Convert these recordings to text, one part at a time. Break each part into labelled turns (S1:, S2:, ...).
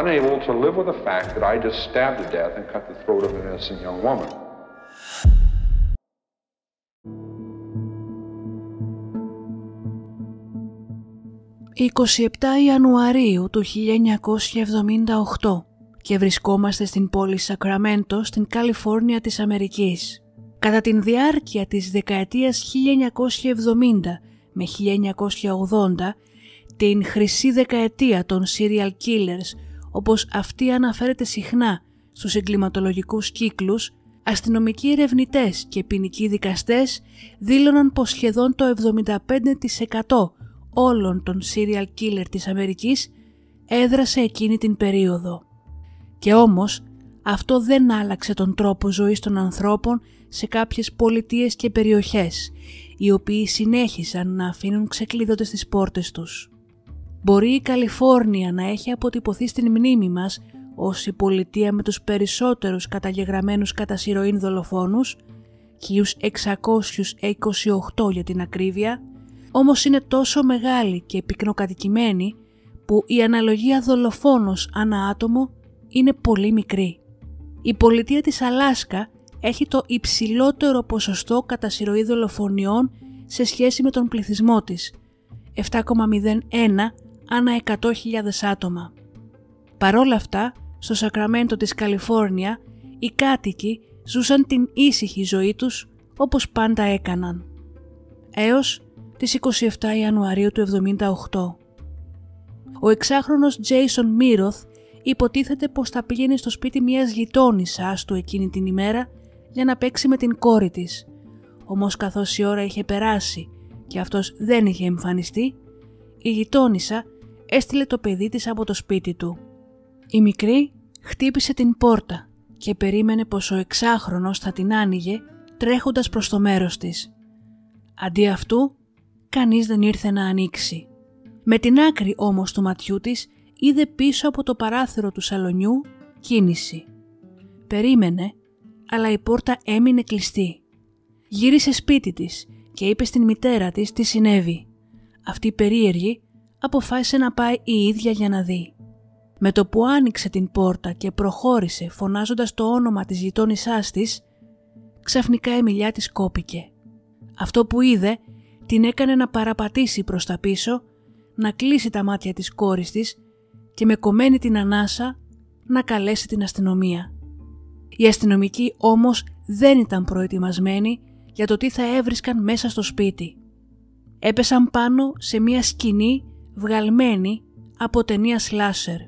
S1: Unable to live with the fact that I just stabbed to death and cut the throat of an innocent young woman.
S2: «27 Ιανουαρίου του 1978 και βρισκόμαστε στην πόλη Σακραμέντο στην Καλιφόρνια της Αμερικής. Κατά την διάρκεια της δεκαετίας 1970 με 1980, την χρυσή δεκαετία των serial killers, όπως αυτή αναφέρεται συχνά στους εγκληματολογικούς κύκλους, αστυνομικοί ερευνητές και ποινικοί δικαστές δήλωναν πως σχεδόν το 75% όλων των serial killer της Αμερικής έδρασε εκείνη την περίοδο. Και όμως αυτό δεν άλλαξε τον τρόπο ζωής των ανθρώπων σε κάποιες πολιτείες και περιοχές, οι οποίοι συνέχισαν να αφήνουν ξεκλείδωτες τις πόρτες τους. Μπορεί η Καλιφόρνια να έχει αποτυπωθεί στην μνήμη μας ως η πολιτεία με τους περισσότερους καταγεγραμμένους κατά σειροήν δολοφόνους, 1628 για την ακρίβεια, όμως είναι τόσο μεγάλη και πυκνοκατοικημένη που η αναλογία δολοφόνος ανά άτομο είναι πολύ μικρή. Η πολιτεία της Αλάσκα έχει το υψηλότερο ποσοστό κατά σειροή δολοφονιών σε σχέση με τον πληθυσμό της, 7,01 ανά 100.000 άτομα. Παρόλα αυτά, στο Σακραμέντο της Καλιφόρνια, οι κάτοικοι ζούσαν την ήσυχη ζωή τους όπως πάντα έκαναν. Έως τις 27 Ιανουαρίου του 78. Ο εξάχρονος Jason Μύροθ υποτίθεται πως θα πήγαινε στο σπίτι μιας γειτόνισσάς του εκείνη την ημέρα για να παίξει με την κόρη της. Όμως καθώς η ώρα είχε περάσει και αυτός δεν είχε εμφανιστεί, η γειτόνισσα έστειλε το παιδί της από το σπίτι του. Η μικρή χτύπησε την πόρτα και περίμενε πως ο εξάχρονος θα την άνοιγε τρέχοντας προς το μέρος της. Αντί αυτού, κανείς δεν ήρθε να ανοίξει. Με την άκρη όμως του ματιού της είδε πίσω από το παράθυρο του σαλονιού κίνηση. Περίμενε, αλλά η πόρτα έμεινε κλειστή. Γύρισε σπίτι της και είπε στην μητέρα της τι συνέβη. Αυτή περίεργη αποφάσισε να πάει η ίδια για να δει. Με το που άνοιξε την πόρτα και προχώρησε φωνάζοντας το όνομα της γειτόνισσάς της, ξαφνικά η μιλιά της κόπηκε. Αυτό που είδε την έκανε να παραπατήσει προς τα πίσω, να κλείσει τα μάτια της κόρης της και με κομμένη την ανάσα να καλέσει την αστυνομία. Οι αστυνομικοί όμως δεν ήταν προετοιμασμένοι για το τι θα έβρισκαν μέσα στο σπίτι. Έπεσαν πάνω σε μια σκηνή βγαλμένη από ταινία σλάσερ.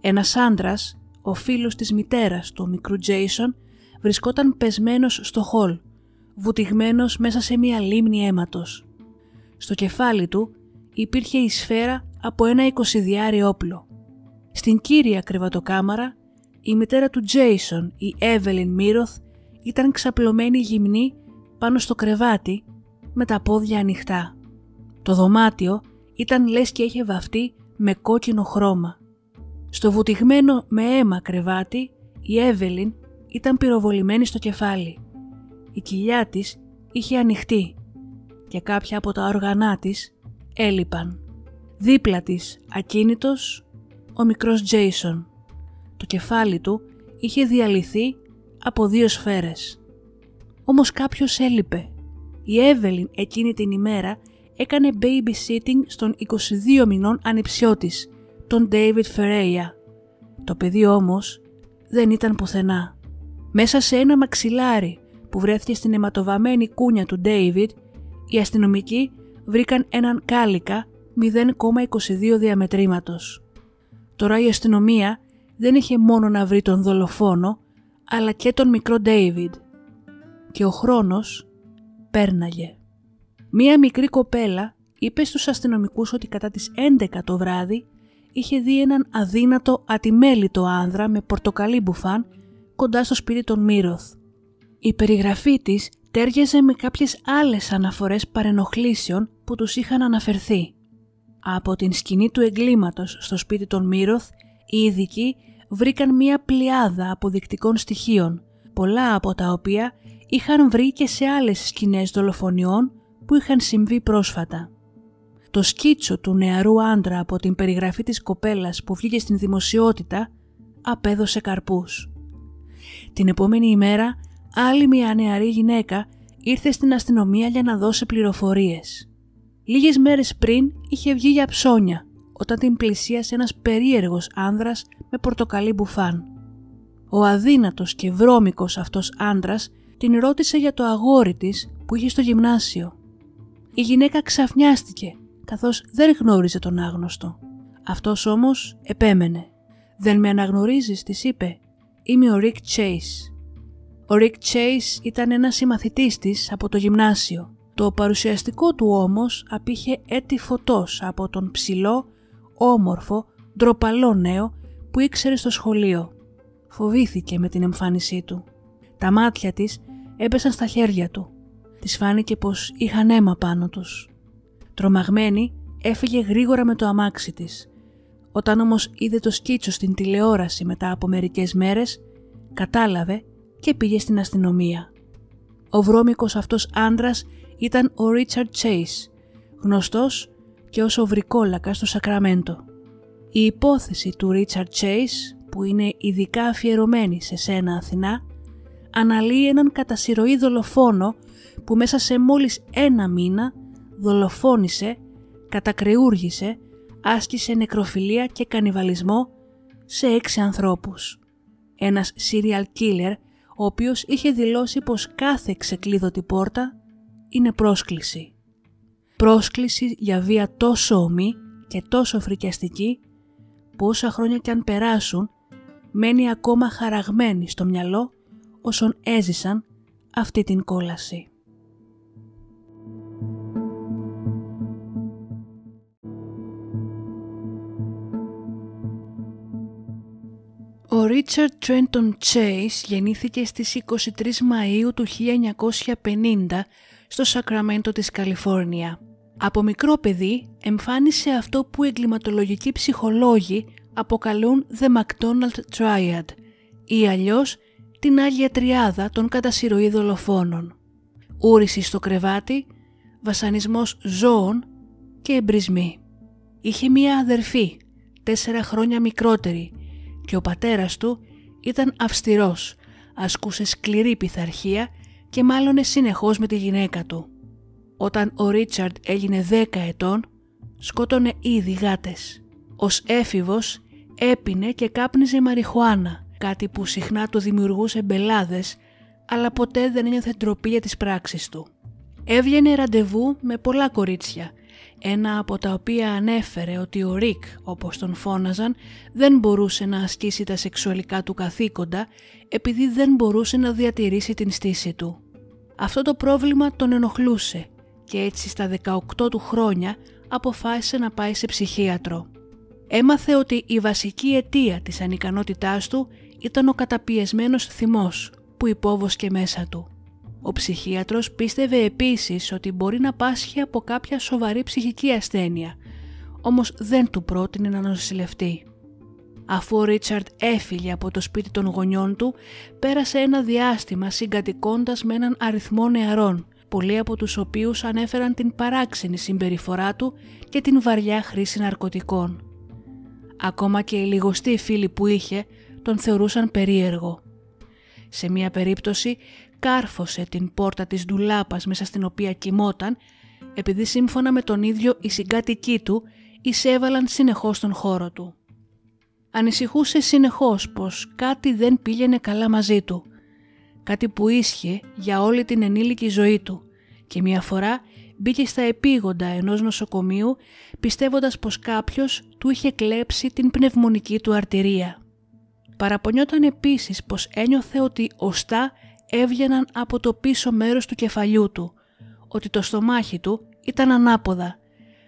S2: Ένας άντρας, ο φίλος της μητέρας του μικρού Τζέισον, βρισκόταν πεσμένος στο χολ, βουτυγμένος μέσα σε μια λίμνη αίματος. Στο κεφάλι του υπήρχε η σφαίρα από ένα εικοσιδιάρι όπλο. Στην κύρια κρεβατοκάμαρα, η μητέρα του Τζέισον, η Εύελιν Μύροθ, ήταν ξαπλωμένη γυμνή πάνω στο κρεβάτι με τα πόδια ανοιχτά. Το δωμάτιο ήταν λες και είχε βαφτεί με κόκκινο χρώμα. Στο βουτυγμένο με αίμα κρεβάτι η Εύελιν ήταν πυροβολημένη στο κεφάλι. Η κοιλιά της είχε ανοιχτεί και κάποια από τα όργανά της έλειπαν. Δίπλα της, ακίνητος, ο μικρός Τζέισον. Το κεφάλι του είχε διαλυθεί από δύο σφαίρες. Όμως κάποιος έλειπε. Η Εύελιν εκείνη την ημέρα έκανε babysitting στον 22 μηνών ανιψιό της, τον David Ferreira. Το παιδί όμως δεν ήταν πουθενά. Μέσα σε ένα μαξιλάρι που βρέθηκε στην αιματοβαμένη κούνια του David, οι αστυνομικοί βρήκαν έναν κάλικα 0,22 διαμετρήματος. Τώρα η αστυνομία δεν είχε μόνο να βρει τον δολοφόνο, αλλά και τον μικρό David. Και ο χρόνος πέρναγε. Μία μικρή κοπέλα είπε στους αστυνομικούς ότι κατά τις 11 το βράδυ είχε δει έναν αδύνατο ατιμέλητο άνδρα με πορτοκαλί μπουφάν κοντά στο σπίτι των Μύροθ. Η περιγραφή της τέριαζε με κάποιες άλλες αναφορές παρενοχλήσεων που τους είχαν αναφερθεί. Από την σκηνή του εγκλήματος στο σπίτι των Μύροθ, οι ειδικοί βρήκαν μία πλειάδα αποδεικτικών στοιχείων, πολλά από τα οποία είχαν βρει και σε άλλες σκηνές δολοφονιών που είχαν συμβεί πρόσφατα. Το σκίτσο του νεαρού άντρα από την περιγραφή της κοπέλας που βγήκε στην δημοσιότητα απέδωσε καρπούς. Την επόμενη ημέρα άλλη μια νεαρή γυναίκα ήρθε στην αστυνομία για να δώσει πληροφορίες. Λίγες μέρες πριν είχε βγει για ψώνια όταν την πλησίασε ένας περίεργος άνδρας με πορτοκαλί μπουφάν. Ο αδύνατος και βρώμικος αυτός άνδρας την ρώτησε για το αγόρι της που είχε στο γυμνάσιο. Η γυναίκα ξαφνιάστηκε καθώς δεν γνώριζε τον άγνωστο. Αυτός όμως επέμενε. «Δεν με αναγνωρίζεις» της είπε. «Είμαι ο Ρικ Chase». Ο Ρικ Chase ήταν ένας συμμαθητής της από το γυμνάσιο. Το παρουσιαστικό του όμως απήχε έτη φωτός από τον ψηλό, όμορφο, ντροπαλό νέο που ήξερε στο σχολείο. Φοβήθηκε με την εμφάνισή του. Τα μάτια της έπεσαν στα χέρια του. Της φάνηκε πως είχαν αίμα πάνω τους. Τρομαγμένη έφυγε γρήγορα με το αμάξι της. Όταν όμως είδε το σκίτσο στην τηλεόραση μετά από μερικές μέρες, κατάλαβε και πήγε στην αστυνομία. Ο βρώμικος αυτός άντρας ήταν ο Ρίτσαρντ Chase, γνωστός και ως ο βρικόλακα στο Σακραμέντο. Η υπόθεση του Ρίτσαρντ Chase, που είναι ειδικά αφιερωμένη σε σένα Αθηνά, αναλύει έναν κατασυρωή δολοφόνο που μέσα σε μόλις ένα μήνα δολοφόνησε, κατακρεούργησε, άσκησε νεκροφιλία και κανιβαλισμό σε έξι ανθρώπους. Ένας serial killer ο οποίος είχε δηλώσει πως κάθε ξεκλείδωτη πόρτα είναι πρόσκληση. Πρόσκληση για βία τόσο ομή και τόσο φρικιαστική που όσα χρόνια κι αν περάσουν μένει ακόμα χαραγμένη στο μυαλό όσων έζησαν αυτή την κόλαση. Ο Ρίτσαρντ Τρέντον Chase γεννήθηκε στις 23 Μαΐου του 1950 στο Σακραμέντο της Καλιφόρνια. Από μικρό παιδί εμφάνισε αυτό που εγκληματολογικοί ψυχολόγοι αποκαλούν The McDonald Triad ή αλλιώς την Άγια Τριάδα των κατασυρωή δολοφόνων. Ούρηση στο κρεβάτι, βασανισμός ζώων και εμπρισμοί. Είχε μία αδερφή, τέσσερα χρόνια μικρότερη και ο πατέρας του ήταν αυστηρός, ασκούσε σκληρή πειθαρχία και μάλωνε συνεχώς με τη γυναίκα του. Όταν ο Ρίτσαρντ έγινε 10 ετών, σκότωνε ήδη γάτες. Ως έφηβος έπινε και κάπνιζε μαριχουάνα, κάτι που συχνά του δημιουργούσε μπελάδες, αλλά ποτέ δεν ένιωθε ντροπή για τις πράξεις του. Έβγαινε ραντεβού με πολλά κορίτσια ένα από τα οποία ανέφερε ότι ο Ρικ, όπως τον φώναζαν, δεν μπορούσε να ασκήσει τα σεξουαλικά του καθήκοντα επειδή δεν μπορούσε να διατηρήσει την στήση του. Αυτό το πρόβλημα τον ενοχλούσε και έτσι στα 18 του χρόνια αποφάσισε να πάει σε ψυχίατρο. Έμαθε ότι η βασική αιτία της ανικανότητάς του ήταν ο καταπιεσμένος θυμός που υπόβοσκε μέσα του. Ο ψυχίατρος πίστευε επίσης ότι μπορεί να πάσχει από κάποια σοβαρή ψυχική ασθένεια, όμως δεν του πρότεινε να νοσηλευτεί. Αφού ο Ρίτσαρντ έφυγε από το σπίτι των γονιών του, πέρασε ένα διάστημα συγκατοικώντας με έναν αριθμό νεαρών, πολλοί από τους οποίους ανέφεραν την παράξενη συμπεριφορά του και την βαριά χρήση ναρκωτικών. Ακόμα και οι λιγοστοί φίλοι που είχε τον θεωρούσαν περίεργο. Σε μία περίπτωση κάρφωσε την πόρτα της ντουλάπας μέσα στην οποία κοιμόταν επειδή σύμφωνα με τον ίδιο οι συγκάτοικοί του εισέβαλαν συνεχώς στον χώρο του. Ανησυχούσε συνεχώς πως κάτι δεν πήγαινε καλά μαζί του, κάτι που ίσχυε για όλη την ενήλικη ζωή του και μια φορά μπήκε στα επίγοντα ενός νοσοκομείου πιστεύοντας πως κάποιος του είχε κλέψει την πνευμονική του αρτηρία. Παραπονιόταν επίσης πως ένιωθε ότι οστά έβγαιναν από το πίσω μέρος του κεφαλιού του, ότι το στομάχι του ήταν ανάποδα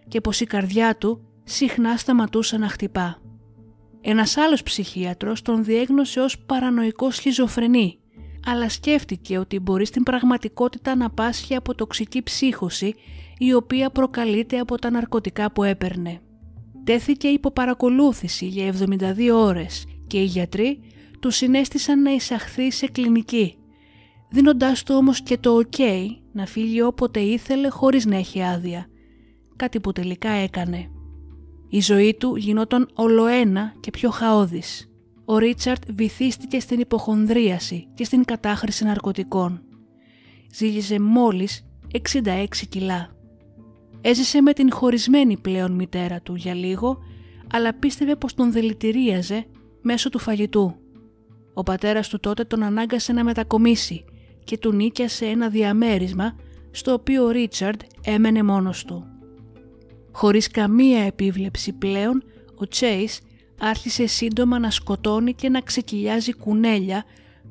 S2: και πως η καρδιά του συχνά σταματούσε να χτυπά. Ένας άλλος ψυχίατρος τον διέγνωσε ως παρανοϊκό σχιζοφρενή, αλλά σκέφτηκε ότι μπορεί στην πραγματικότητα να πάσχει από τοξική ψύχωση η οποία προκαλείται από τα ναρκωτικά που έπαιρνε. Τέθηκε υπό παρακολούθηση για 72 ώρες και οι γιατροί του συνέστησαν να εισαχθεί σε κλινική, δίνοντάς του όμως και το ok να φύγει όποτε ήθελε χωρίς να έχει άδεια, κάτι που τελικά έκανε. Η ζωή του γινόταν ολοένα και πιο χαόδης. Ο Ρίτσαρτ βυθίστηκε στην υποχονδρίαση και στην κατάχρηση ναρκωτικών. Ζήλιζε μόλις 66 κιλά. Έζησε με την χωρισμένη πλέον μητέρα του για λίγο, αλλά πίστευε πως τον δηλητηρίαζε μέσω του φαγητού. Ο πατέρας του τότε τον ανάγκασε να μετακομίσει και του νίκιασε ένα διαμέρισμα στο οποίο ο Ρίτσαρντ έμενε μόνος του. Χωρίς καμία επίβλεψη πλέον, ο Τσέις άρχισε σύντομα να σκοτώνει και να ξεκυλιάζει κουνέλια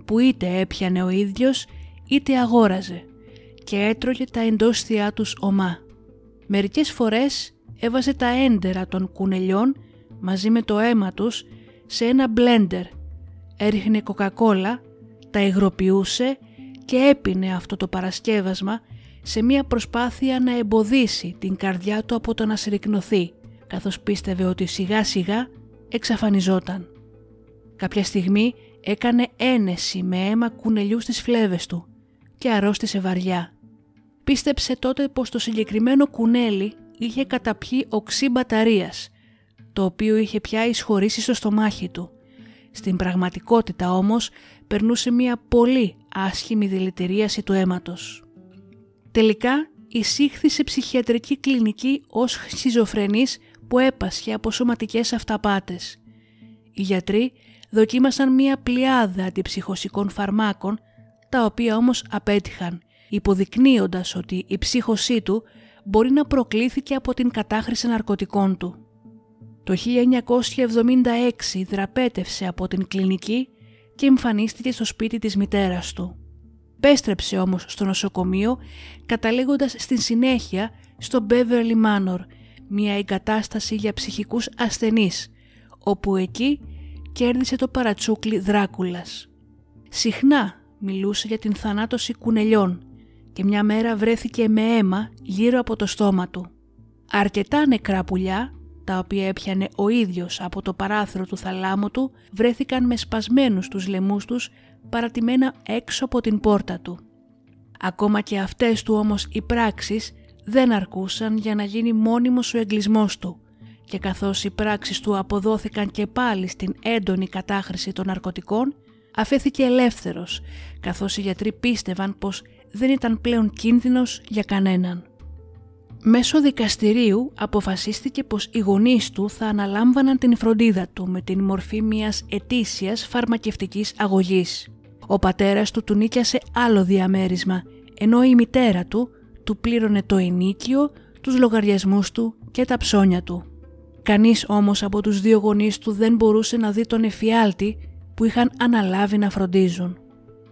S2: που είτε έπιανε ο ίδιος είτε αγόραζε και έτρωγε τα εντόστια τους ομά. Μερικές φορές έβαζε τα έντερα των κουνελιών μαζί με το αίμα τους σε ένα μπλέντερ, έριχνε κοκακόλα, τα υγροποιούσε και έπινε αυτό το παρασκεύασμα σε μια προσπάθεια να εμποδίσει την καρδιά του από το να συρρυκνωθεί, καθώς πίστευε ότι σιγά σιγά εξαφανιζόταν. Κάποια στιγμή έκανε ένεση με αίμα κουνελιού στις φλέβες του και αρρώστησε βαριά. Πίστεψε τότε πως το συγκεκριμένο κουνέλι είχε καταπιεί οξύ μπαταρίας, το οποίο είχε πια εισχωρήσει στο στομάχι του. Στην πραγματικότητα όμως περνούσε μια πολύ άσχημη δηλητηρίαση του αίματος. Τελικά εισήχθη σε ψυχιατρική κλινική ως σχιζοφρενής που έπασχε από σωματικές αυταπάτες. Οι γιατροί δοκίμασαν μία πλειάδα αντιψυχωσικών φαρμάκων, τα οποία όμως απέτυχαν, υποδεικνύοντας ότι η ψύχωσή του μπορεί να προκλήθηκε από την κατάχρηση ναρκωτικών του. Το 1976 δραπέτευσε από την κλινική και εμφανίστηκε στο σπίτι της μητέρας του. Πέστρεψε όμως στο νοσοκομείο καταλήγοντας στην συνέχεια στο Beverly Manor, μια εγκατάσταση για ψυχικούς ασθενείς, όπου εκεί κέρδισε το παρατσούκλι Δράκουλας. Συχνά μιλούσε για την θανάτωση κουνελιών και μια μέρα βρέθηκε με αίμα γύρω από το στόμα του. Αρκετά νεκρά πουλιά, τα οποία έπιανε ο ίδιος από το παράθυρο του θαλάμου του, βρέθηκαν με σπασμένους τους λαιμούς τους παρατημένα έξω από την πόρτα του. Ακόμα και αυτές του όμως οι πράξεις δεν αρκούσαν για να γίνει μόνιμος ο εγκλισμός του και καθώς οι πράξεις του αποδόθηκαν και πάλι στην έντονη κατάχρηση των ναρκωτικών, αφέθηκε ελεύθερος, καθώς οι γιατροί πίστευαν πως δεν ήταν πλέον κίνδυνος για κανέναν. Μέσω δικαστηρίου αποφασίστηκε πως οι γονείς του θα αναλάμβαναν την φροντίδα του με την μορφή μιας ετήσιας φαρμακευτικής αγωγής. Ο πατέρας του του νίκιασε άλλο διαμέρισμα, ενώ η μητέρα του του πλήρωνε το ενίκιο, τους λογαριασμούς του και τα ψώνια του. Κανείς όμως από τους δύο γονείς του δεν μπορούσε να δει τον εφιάλτη που είχαν αναλάβει να φροντίζουν.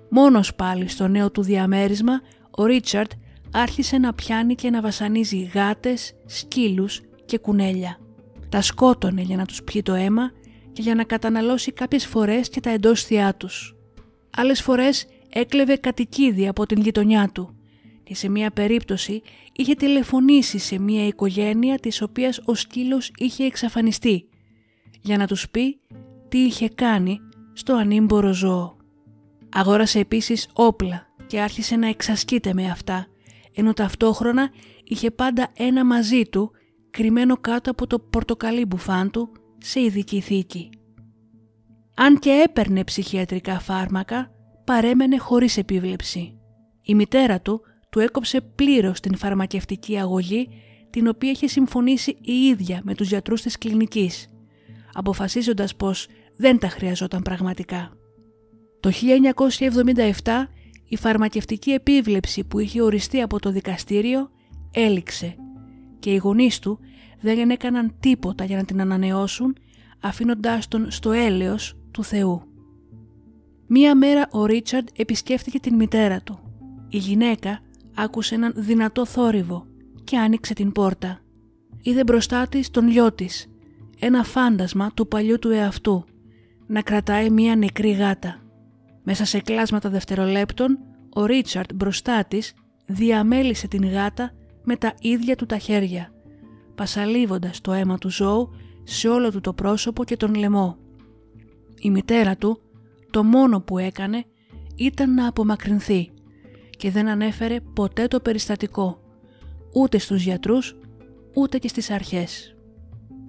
S2: Μόνος πάλι στο νέο του διαμέρισμα, ο Ρίτσαρτ άρχισε να πιάνει και να βασανίζει γάτες, σκύλους και κουνέλια. Τα σκότωνε για να τους πιει το αίμα και για να καταναλώσει κάποιες φορές και τα εντόστια τους. Άλλες φορές έκλεβε κατοικίδια από την γειτονιά του και σε μία περίπτωση είχε τηλεφωνήσει σε μία οικογένεια της οποίας ο σκύλος είχε εξαφανιστεί για να τους πει τι είχε κάνει στο ανήμπορο ζώο. Αγόρασε επίσης όπλα και άρχισε να εξασκείται με αυτά, ενώ ταυτόχρονα είχε πάντα ένα μαζί του κρυμμένο κάτω από το πορτοκαλί μπουφάν του σε ειδική θήκη. Αν και έπαιρνε ψυχιατρικά φάρμακα, παρέμενε χωρίς επίβλεψη. Η μητέρα του του έκοψε πλήρως την φαρμακευτική αγωγή την οποία είχε συμφωνήσει η ίδια με τους γιατρούς της κλινικής, αποφασίζοντας πως δεν τα χρειαζόταν πραγματικά. Το 1977 η φαρμακευτική επίβλεψη που είχε οριστεί από το δικαστήριο έληξε και οι γονείς του δεν έκαναν τίποτα για να την ανανεώσουν αφήνοντάς τον στο έλεος του Θεού. Μία μέρα ο Ρίτσαρντ επισκέφτηκε την μητέρα του. Η γυναίκα άκουσε έναν δυνατό θόρυβο και άνοιξε την πόρτα. Είδε μπροστά της τον γιο της, ένα φάντασμα του παλιού του εαυτού, να κρατάει μία νεκρή γάτα. Μέσα σε κλάσματα δευτερολέπτων, ο Ρίτσαρτ μπροστά της διαμέλισε την γάτα με τα ίδια του τα χέρια, πασαλίβοντας το αίμα του ζώου σε όλο του το πρόσωπο και τον λαιμό. Η μητέρα του το μόνο που έκανε ήταν να απομακρυνθεί και δεν ανέφερε ποτέ το περιστατικό, ούτε στους γιατρούς, ούτε και στις αρχές.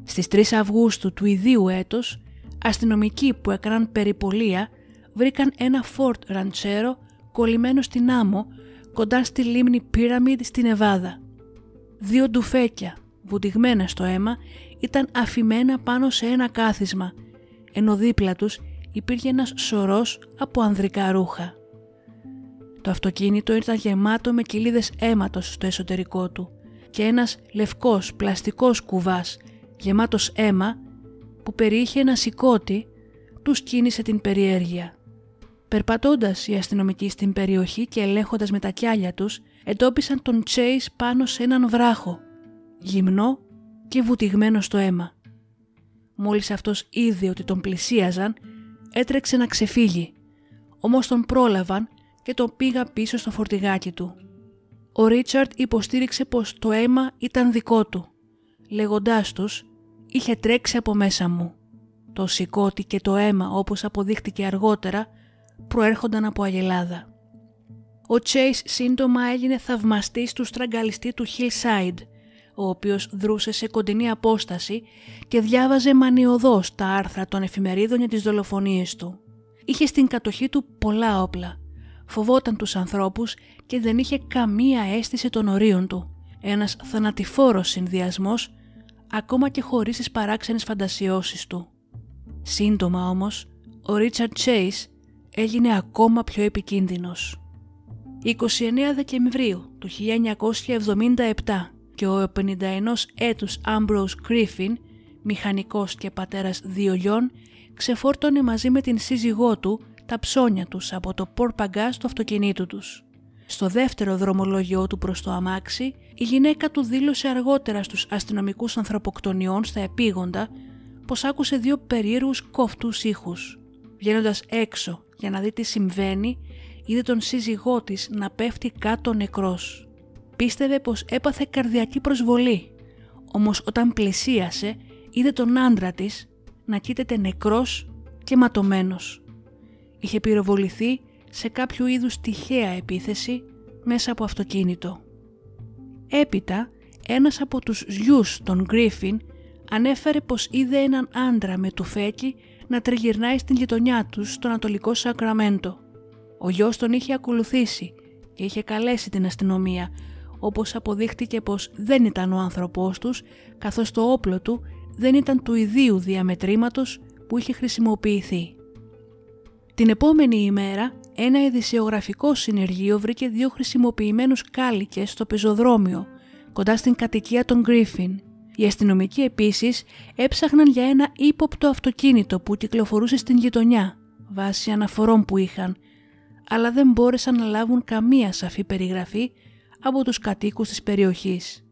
S2: Στις 3 Αυγούστου του ιδίου έτος, αστυνομικοί που έκαναν περιπολία βρήκαν ένα Ford Ranchero κολλημένο στην άμμο κοντά στη λίμνη Pyramid στην Εβάδα. Δύο ντουφέκια, βουτυγμένα στο αίμα, ήταν αφημένα πάνω σε ένα κάθισμα, ενώ δίπλα τους υπήρχε ένας σωρός από ανδρικά ρούχα. Το αυτοκίνητο ήταν γεμάτο με κοιλίδες αίματος στο εσωτερικό του και ένας λευκός πλαστικός κουβάς γεμάτος αίμα που περιείχε ένα σηκώτη τους κίνησε την περιέργεια. Περπατώντας οι αστυνομικοί στην περιοχή και ελέγχοντας με τα κιάλια τους εντόπισαν τον Chase πάνω σε έναν βράχο, γυμνό και βουτυγμένο στο αίμα. Μόλις αυτός είδε ότι τον πλησίαζαν, έτρεξε να ξεφύγει, όμως τον πρόλαβαν και τον πήγα πίσω στο φορτηγάκι του. Ο Ρίτσαρτ υποστήριξε πως το αίμα ήταν δικό του. Λέγοντάς τους, είχε τρέξει από μέσα μου. Το σηκώτη και το αίμα όπως αποδείχτηκε αργότερα προέρχονταν από αγελάδα. Ο Chase σύντομα έγινε θαυμαστής του στραγγαλιστή του Hillside, ο οποίος δρούσε σε κοντινή απόσταση και διάβαζε μανιωδώς τα άρθρα των εφημερίδων για τις δολοφονίες του. Είχε στην κατοχή του πολλά όπλα. Φοβόταν τους ανθρώπους και δεν είχε καμία αίσθηση των ορίων του. Ένας θανατηφόρος συνδυασμός, ακόμα και χωρίς τις παράξενες φαντασιώσεις του. Σύντομα όμως, ο Ρίτσαρντ Chase έγινε ακόμα πιο επικίνδυνος. 29 Δεκεμβρίου του 1977 και ο 51 έτους Ambrose Griffin, μηχανικός και πατέρας δύο γιών, ξεφόρτωνε μαζί με την σύζυγό του τα ψώνια τους από το πορπαγκά του αυτοκινήτου τους. Στο δεύτερο δρομολόγιο του προς το αμάξι, η γυναίκα του δήλωσε αργότερα στους αστυνομικούς ανθρωποκτονιών στα επίγοντα πως άκουσε δύο περίεργους κοφτούς ήχους. Βγαίνοντας έξω για να δει τι συμβαίνει, είδε τον σύζυγό της να πέφτει κάτω νεκρός. Πίστευε πως έπαθε καρδιακή προσβολή, όμως όταν πλησίασε είδε τον άντρα της να κοίταται νεκρός και ματωμένος. Είχε πυροβοληθεί σε κάποιο είδους τυχαία επίθεση μέσα από αυτοκίνητο. Έπειτα, ένας από τους γιους των Γκρίφιν ανέφερε πως είδε έναν άντρα με τουφέκι να τριγυρνάει στην γειτονιά τους στο Ανατολικό Σακραμέντο. Ο γιος τον είχε ακολουθήσει και είχε καλέσει την αστυνομία, όπως αποδείχτηκε πως δεν ήταν ο άνθρωπός τους, καθώς το όπλο του δεν ήταν του ιδίου διαμετρήματος που είχε χρησιμοποιηθεί. Την επόμενη ημέρα, ένα ειδησιογραφικό συνεργείο βρήκε δύο χρησιμοποιημένους κάλικες στο πεζοδρόμιο, κοντά στην κατοικία των Γκρίφιν. Οι αστυνομικοί επίσης έψαχναν για ένα ύποπτο αυτοκίνητο που κυκλοφορούσε στην γειτονιά, βάσει αναφορών που είχαν, αλλά δεν μπόρεσαν να λάβουν καμία σαφή περιγραφή από τους κατοίκους της περιοχής.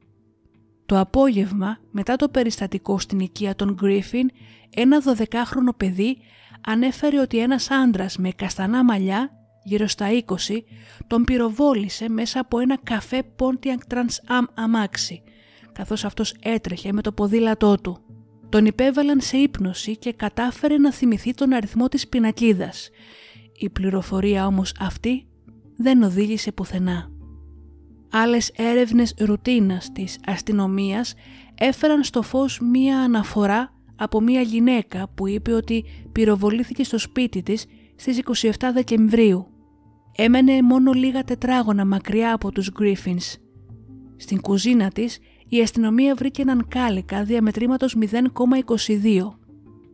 S2: Το απόγευμα, μετά το περιστατικό στην οικία των Γκρίφιν, ένα 12χρονο παιδί ανέφερε ότι ένας άντρας με καστανά μαλλιά γύρω στα 20, τον πυροβόλησε μέσα από ένα καφέ Pontiac Trans Am αμάξι, καθώς αυτός έτρεχε με το ποδήλατό του. Τον υπέβαλαν σε ύπνωση και κατάφερε να θυμηθεί τον αριθμό της πινακίδας. Η πληροφορία όμως αυτή δεν οδήγησε πουθενά. Άλλες έρευνες ρουτίνας της αστυνομίας έφεραν στο φως μία αναφορά από μία γυναίκα που είπε ότι πυροβολήθηκε στο σπίτι της στις 27 Δεκεμβρίου. Έμενε μόνο λίγα τετράγωνα μακριά από τους Griffins. Στην κουζίνα της η αστυνομία βρήκε έναν κάλικα διαμετρήματος 0,22.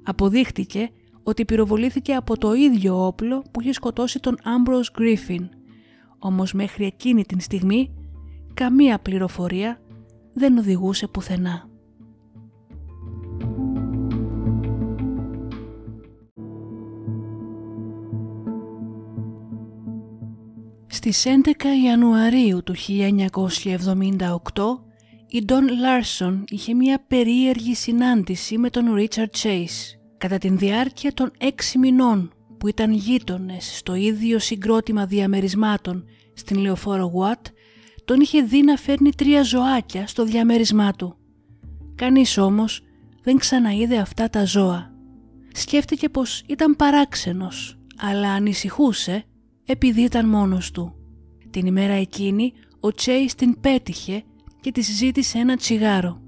S2: Αποδείχτηκε ότι πυροβολήθηκε από το ίδιο όπλο που είχε σκοτώσει τον Ambrose Griffin. Όμως μέχρι εκείνη την στιγμή καμία πληροφορία δεν οδηγούσε πουθενά. Στις 11 Ιανουαρίου του 1978 η Ντόν Λάρσον είχε μια περίεργη συνάντηση με τον Ρίτσαρτ Chase. Κατά την διάρκεια των έξι μηνών που ήταν γείτονες στο ίδιο συγκρότημα διαμερισμάτων στην λεωφόρο Watt, τον είχε δει να φέρνει τρία ζωάκια στο διαμέρισμά του. Κανείς όμως δεν ξαναείδε αυτά τα ζώα. Σκέφτηκε πως ήταν παράξενος, αλλά ανησυχούσε επειδή ήταν μόνος του. Την ημέρα εκείνη ο Τσέις την πέτυχε και της ζήτησε ένα τσιγάρο.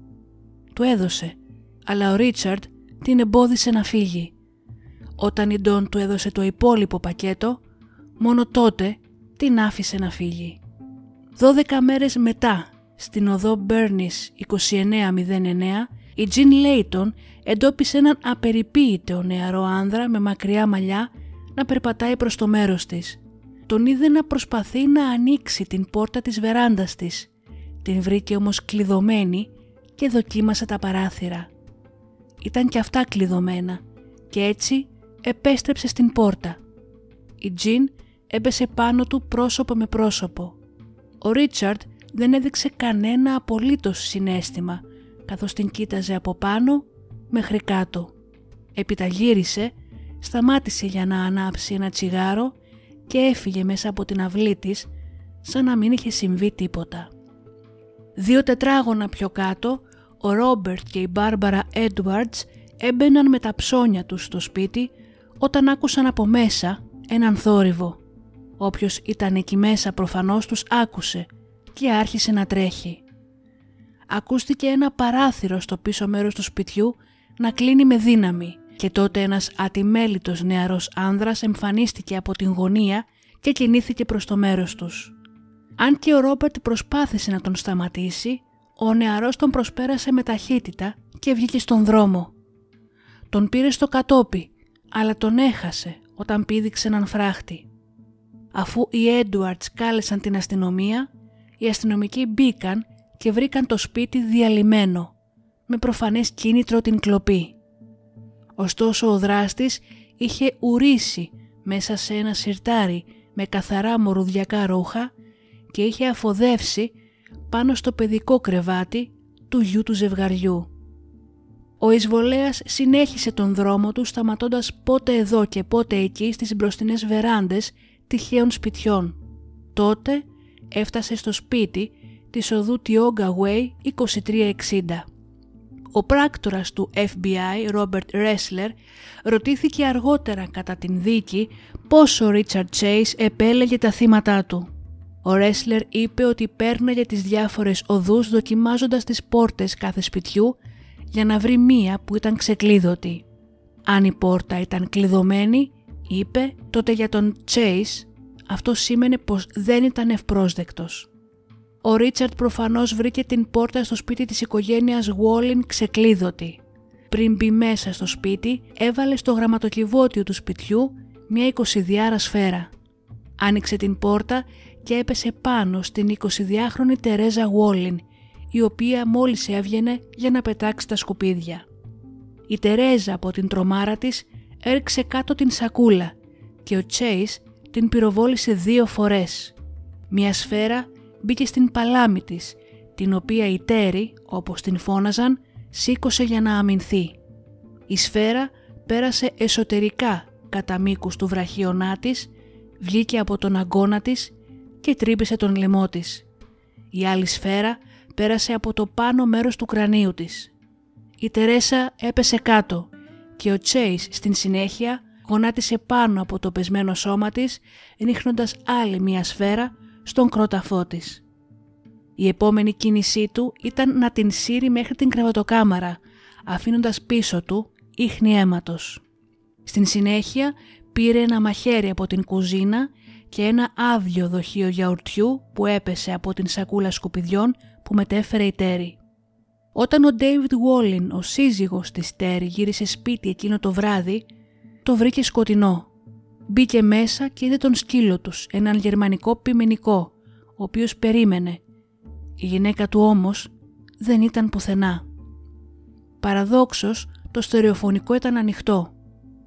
S2: Του έδωσε, αλλά ο Ρίτσαρντ την εμπόδισε να φύγει. Όταν η Ντόν του έδωσε το υπόλοιπο πακέτο, μόνο τότε την άφησε να φύγει. Δώδεκα μέρες μετά, στην οδό Μπέρνις 2909, η Τζιν Λέιτον εντόπισε έναν απεριποίητο νεαρό άνδρα με μακριά μαλλιά να περπατάει προς το μέρος της. Τον είδε να προσπαθεί να ανοίξει την πόρτα της βεράντας της. Την βρήκε όμως κλειδωμένη και δοκίμασε τα παράθυρα. Ήταν και αυτά κλειδωμένα και έτσι επέστρεψε στην πόρτα. Η Τζιν έπεσε πάνω του πρόσωπο με πρόσωπο. Ο Ρίτσαρντ δεν έδειξε κανένα απολύτως συνέστημα καθώς την κοίταζε από πάνω μέχρι κάτω. Επιταγύρισε, σταμάτησε για να ανάψει ένα τσιγάρο και έφυγε μέσα από την αυλή της σαν να μην είχε συμβεί τίποτα. Δύο τετράγωνα πιο κάτω, ο Ρόμπερτ και η Μπάρμπαρα Έντουαρτς έμπαιναν με τα ψώνια τους στο σπίτι όταν άκουσαν από μέσα έναν θόρυβο. Όποιος ήταν εκεί μέσα προφανώς τους άκουσε και άρχισε να τρέχει. Ακούστηκε ένα παράθυρο στο πίσω μέρος του σπιτιού να κλείνει με δύναμη και τότε ένας ατιμέλητος νεαρός άνδρας εμφανίστηκε από την γωνία και κινήθηκε προς το μέρος τους. Αν και ο Ρόμπερτ προσπάθησε να τον σταματήσει, ο νεαρός τον προσπέρασε με ταχύτητα και βγήκε στον δρόμο. Τον πήρε στο κατόπι, αλλά τον έχασε όταν πήδηξε έναν φράχτη. Αφού οι Έντουαρτς κάλεσαν την αστυνομία, οι αστυνομικοί μπήκαν και βρήκαν το σπίτι διαλυμένο, με προφανές κίνητρο την κλοπή. Ωστόσο ο δράστης είχε ουρήσει μέσα σε ένα σιρτάρι με καθαρά μορουδιακά ρούχα και είχε αφοδεύσει πάνω στο παιδικό κρεβάτι του γιου του ζευγαριού. Ο εισβολέας συνέχισε τον δρόμο του σταματώντας πότε εδώ και πότε εκεί στις μπροστινές βεράντες τυχαίων σπιτιών. Τότε έφτασε στο σπίτι της οδού Tioga Way 2360. Ο πράκτορας του FBI, Robert Ressler, ρωτήθηκε αργότερα κατά την δίκη πόσο ο Richard Chase επέλεγε τα θύματα του. Ο Ρέσλερ είπε ότι πέρναγε τις διάφορες οδούς δοκιμάζοντας τις πόρτες κάθε σπιτιού για να βρει μία που ήταν ξεκλείδωτη. Αν η πόρτα ήταν κλειδωμένη, είπε, τότε για τον Chase αυτό σήμαινε πως δεν ήταν ευπρόσδεκτος. Ο Ρίτσαρτ προφανώς βρήκε την πόρτα στο σπίτι της οικογένειας Βόλιν ξεκλείδωτη. Πριν μπει μέσα στο σπίτι, έβαλε στο γραμματοκιβώτιο του σπιτιού μια εικοσιδιάρα σφαίρα. Άνοιξε την πόρτα και έπεσε πάνω στην 22χρονη Τερέζα Βόλιν, η οποία μόλις έβγαινε για να πετάξει τα σκουπίδια. Η Τερέζα από την τρομάρα της έριξε κάτω την σακούλα και ο Τσέις την πυροβόλησε δύο φορές. Μια σφαίρα μπήκε στην παλάμη της, την οποία η Τέρι, όπως την φώναζαν, σήκωσε για να αμυνθεί. Η σφαίρα πέρασε εσωτερικά κατά μήκους του βραχίωνά της, βγήκε από τον αγκώνα της και τρύπησε τον λαιμό της. Η άλλη σφαίρα πέρασε από το πάνω μέρος του κρανίου της. Η Τερέσα έπεσε κάτω και ο Τσέις στην συνέχεια γονάτισε πάνω από το πεσμένο σώμα της ρίχνοντας άλλη μία σφαίρα στον κρόταφό της. Η επόμενη κίνησή του ήταν να την σύρει μέχρι την κρεβατοκάμαρα αφήνοντας πίσω του ίχνη αίματος. Στην συνέχεια πήρε ένα μαχαίρι από την κουζίνα και ένα άδειο δοχείο γιαουρτιού που έπεσε από την σακούλα σκουπιδιών που μετέφερε η Τέρι. Όταν ο David Wallin, ο σύζυγος της Τέρι, γύρισε σπίτι εκείνο το βράδυ, το βρήκε σκοτεινό. Μπήκε μέσα και είδε τον σκύλο τους, έναν γερμανικό πιμενικό, ο οποίος περίμενε. Η γυναίκα του όμως δεν ήταν πουθενά. Παραδόξως, το στερεοφωνικό ήταν ανοιχτό.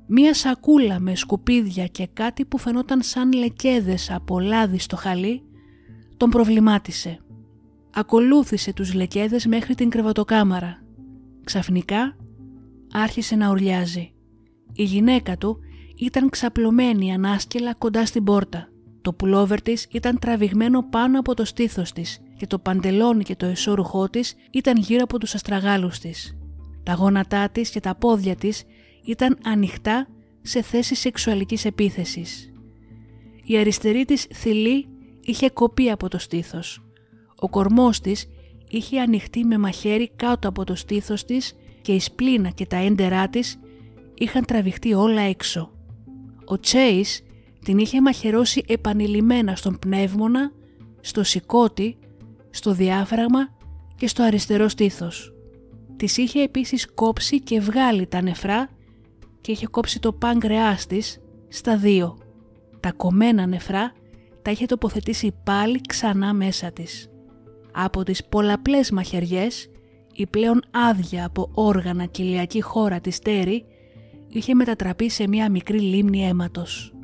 S2: Μία σακούλα με σκουπίδια και κάτι που φαινόταν σαν λεκέδες από λάδι στο χαλί, τον προβλημάτισε. Ακολούθησε τους λεκέδες μέχρι την κρεβατοκάμαρα. Ξαφνικά άρχισε να ουρλιάζει. Η γυναίκα του ήταν ξαπλωμένη ανάσκελα κοντά στην πόρτα. Το πουλόβερ της ήταν τραβηγμένο πάνω από το στήθος της και το παντελόνι και το εσώρουχό της ήταν γύρω από τους αστραγάλους της. Τα γόνατά της και τα πόδια της ήταν ανοιχτά σε θέση σεξουαλικής επίθεσης. Η αριστερή της θηλή είχε κοπεί από το στήθος. Ο κορμός της είχε ανοιχτεί με μαχαίρι κάτω από το στήθος της και η σπλήνα και τα έντερά της είχαν τραβηχτεί όλα έξω. Ο Τσέις την είχε μαχαιρώσει επανειλημμένα στον πνεύμονα, στο σηκώτη, στο διάφραγμα και στο αριστερό στήθος. Της είχε επίσης κόψει και βγάλει τα νεφρά και είχε κόψει το πάγκρεάς της στα δύο. Τα κομμένα νεφρά τα είχε τοποθετήσει πάλι ξανά μέσα της. Από τις πολλαπλές μαχαιριές, η πλέον άδεια από όργανα κοιλιακή χώρα της Τέρη είχε μετατραπεί σε μια μικρή λίμνη αίματος.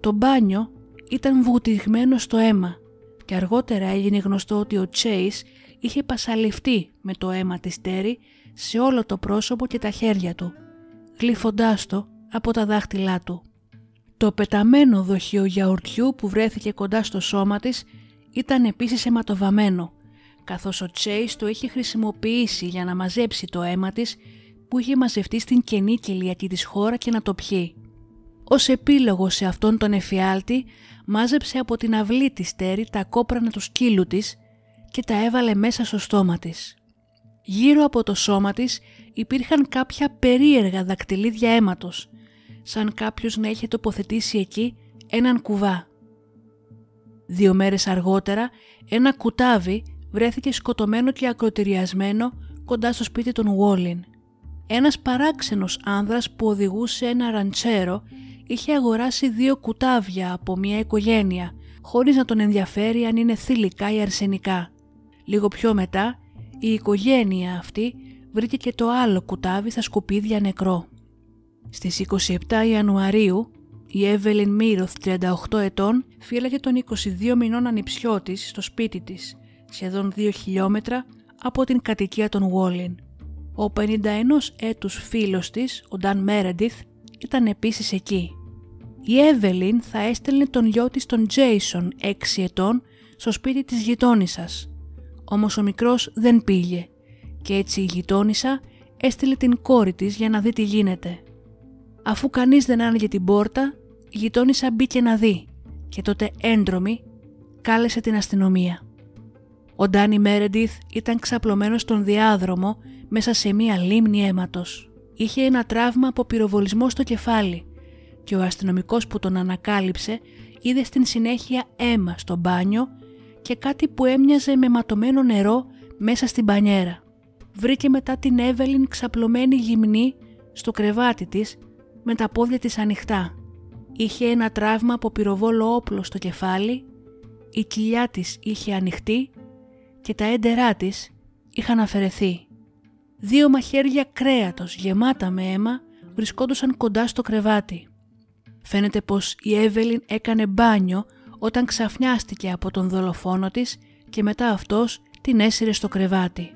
S2: Το μπάνιο ήταν βουτυγμένο στο αίμα και αργότερα έγινε γνωστό ότι ο Τσέις είχε πασαλιφτεί με το αίμα της Τέρη σε όλο το πρόσωπο και τα χέρια του, γλύφοντάς το από τα δάχτυλά του. Το πεταμένο δοχείο γιαουρτιού που βρέθηκε κοντά στο σώμα της ήταν επίσης αιματοβαμένο, καθώς ο Τσέις το είχε χρησιμοποιήσει για να μαζέψει το αίμα της που είχε μαζευτεί στην κενή κοιλιακή της χώρα και να το πιει. Ως επίλογο σε αυτόν τον εφιάλτη μάζεψε από την αυλή της Τέρη τα κόπρανα του σκύλου της και τα έβαλε μέσα στο στόμα της. Γύρω από το σώμα της υπήρχαν κάποια περίεργα δακτυλίδια αίματος, σαν κάποιος να είχε τοποθετήσει εκεί έναν κουβά. Δύο μέρες αργότερα ένα κουτάβι βρέθηκε σκοτωμένο και ακροτηριασμένο κοντά στο σπίτι των Βόλιν. Ένας παράξενος άνδρας που οδηγούσε ένα ραντσέρο είχε αγοράσει δύο κουτάβια από μια οικογένεια χωρίς να τον ενδιαφέρει αν είναι θηλυκά ή αρσενικά. Λίγο πιο μετά η οικογένεια αυτή βρήκε και το άλλο κουτάβι στα σκουπίδια νεκρό. Στις 27 Ιανουαρίου η Εύελιν Μύροθ 38 ετών φύλαγε τον 22 μηνών ανιψιό της στο σπίτι της, σχεδόν 2 χιλιόμετρα από την κατοικία των Βόλιν. Ο 51 έτους φίλος της, ο Νταν Μέρεντιθ, ήταν επίσης εκεί. Η Εύελιν θα έστελνε τον γιο της τον Τζέισον 6 ετών στο σπίτι της γειτόνισσας. Όμως ο μικρός δεν πήγε και έτσι η γειτόνισσα έστειλε την κόρη της για να δει τι γίνεται. Αφού κανείς δεν άνοιγε την πόρτα, η γειτόνισσα μπήκε να δει και τότε έντρομη κάλεσε την αστυνομία. Ο Ντάνι Μέρεντιθ ήταν ξαπλωμένος στον διάδρομο μέσα σε μία λίμνη αίματος. Είχε ένα τραύμα από πυροβολισμό στο κεφάλι και ο αστυνομικός που τον ανακάλυψε είδε στην συνέχεια αίμα στο μπάνιο και κάτι που έμοιαζε με ματωμένο νερό μέσα στην πανιέρα. Βρήκε μετά την Εύελιν ξαπλωμένη γυμνή στο κρεβάτι της με τα πόδια της ανοιχτά. Είχε ένα τραύμα από πυροβόλο όπλο στο κεφάλι, η κοιλιά της είχε ανοιχτεί και τα έντερά της είχαν αφαιρεθεί. Δύο μαχαίρια κρέατος γεμάτα με αίμα βρισκόντουσαν κοντά στο κρεβάτι. Φαίνεται πως η Εύελιν έκανε μπάνιο όταν ξαφνιάστηκε από τον δολοφόνο της και μετά αυτός την έσυρε στο κρεβάτι.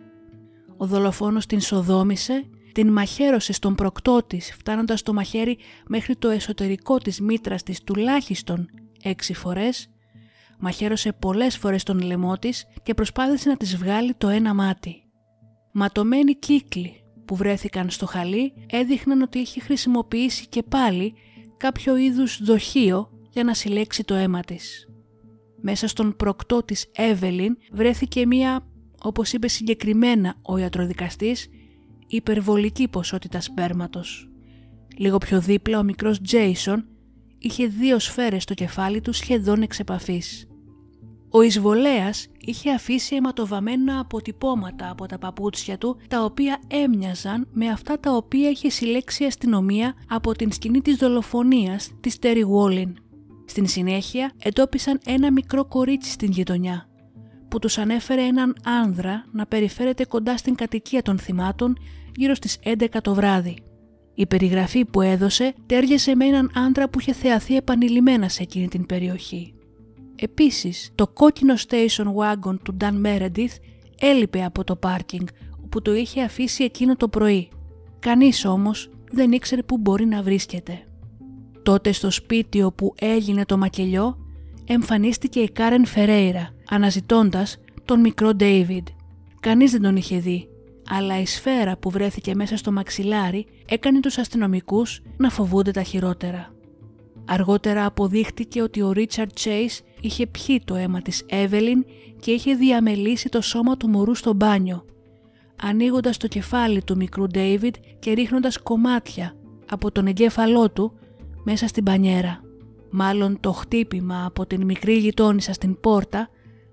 S2: Ο δολοφόνος την σοδόμησε, την μαχαίρωσε στον προκτό της φτάνοντας το μαχαίρι μέχρι το εσωτερικό της μήτρας της τουλάχιστον έξι φορές, μαχαίρωσε πολλές φορές τον λαιμό της και προσπάθησε να της βγάλει το ένα μάτι. Ματωμένοι κύκλοι που βρέθηκαν στο χαλί έδειχναν ότι είχε χρησιμοποιήσει και πάλι κάποιο είδους δοχείο για να συλλέξει το αίμα της. Μέσα στον προκτό της Εύελιν βρέθηκε μία, όπως είπε συγκεκριμένα ο ιατροδικαστής, υπερβολική ποσότητα σπέρματος. Λίγο πιο δίπλα ο μικρός Τζέισον είχε δύο σφαίρες στο κεφάλι του σχεδόν εξ επαφής. Ο εισβολέας είχε αφήσει αιματοβαμμένα αποτυπώματα από τα παπούτσια του τα οποία έμοιαζαν με αυτά τα οποία είχε συλλέξει η αστυνομία από την σκηνή της δολοφονίας της Τέρι Βόλιν. Στην συνέχεια εντόπισαν ένα μικρό κορίτσι στην γειτονιά που τους ανέφερε έναν άνδρα να περιφέρεται κοντά στην κατοικία των θυμάτων γύρω στις 11 το βράδυ. Η περιγραφή που έδωσε τέριασε με έναν άντρα που είχε θεαθεί επανειλημμένα σε εκείνη την περιοχή. Επίσης, το κόκκινο station wagon του Dan Meredith έλειπε από το πάρκινγκ όπου το είχε αφήσει εκείνο το πρωί. Κανείς όμως δεν ήξερε που μπορεί να βρίσκεται. Τότε στο σπίτι όπου έγινε το μακελιό εμφανίστηκε η Κάρεν Φερέιρα αναζητώντας τον μικρό David. Κανείς δεν τον είχε δει, αλλά η σφαίρα που βρέθηκε μέσα στο μαξιλάρι έκανε τους αστυνομικούς να φοβούνται τα χειρότερα. Αργότερα αποδείχτηκε ότι ο Ρίτσαρντ Chase είχε πιει το αίμα της Εύελιν και είχε διαμελήσει το σώμα του μωρού στο μπάνιο, ανοίγοντας το κεφάλι του μικρού Ντέιβιντ και ρίχνοντας κομμάτια από τον εγκέφαλό του μέσα στην πανιέρα. Μάλλον το χτύπημα από την μικρή γειτόνισσα στην πόρτα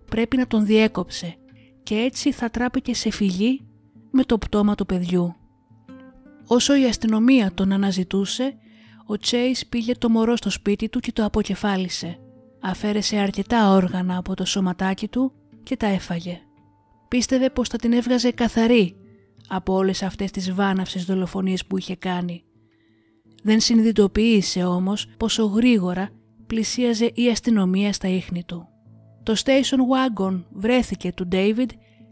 S2: πρέπει να τον διέκοψε και έτσι θα τράπηκε σε φυγή με το πτώμα του παιδιού. Όσο η αστυνομία τον αναζητούσε, ο Τσέις πήγε το μωρό στο σπίτι του και το αποκεφάλισε. Αφαίρεσε αρκετά όργανα από το σωματάκι του και τα έφαγε. Πίστευε πως θα την έβγαζε καθαρή από όλες αυτές τις βάναυσες δολοφονίες που είχε κάνει. Δεν συνειδητοποίησε όμως πόσο γρήγορα πλησίαζε η αστυνομία στα ίχνη του. Το station wagon βρέθηκε του David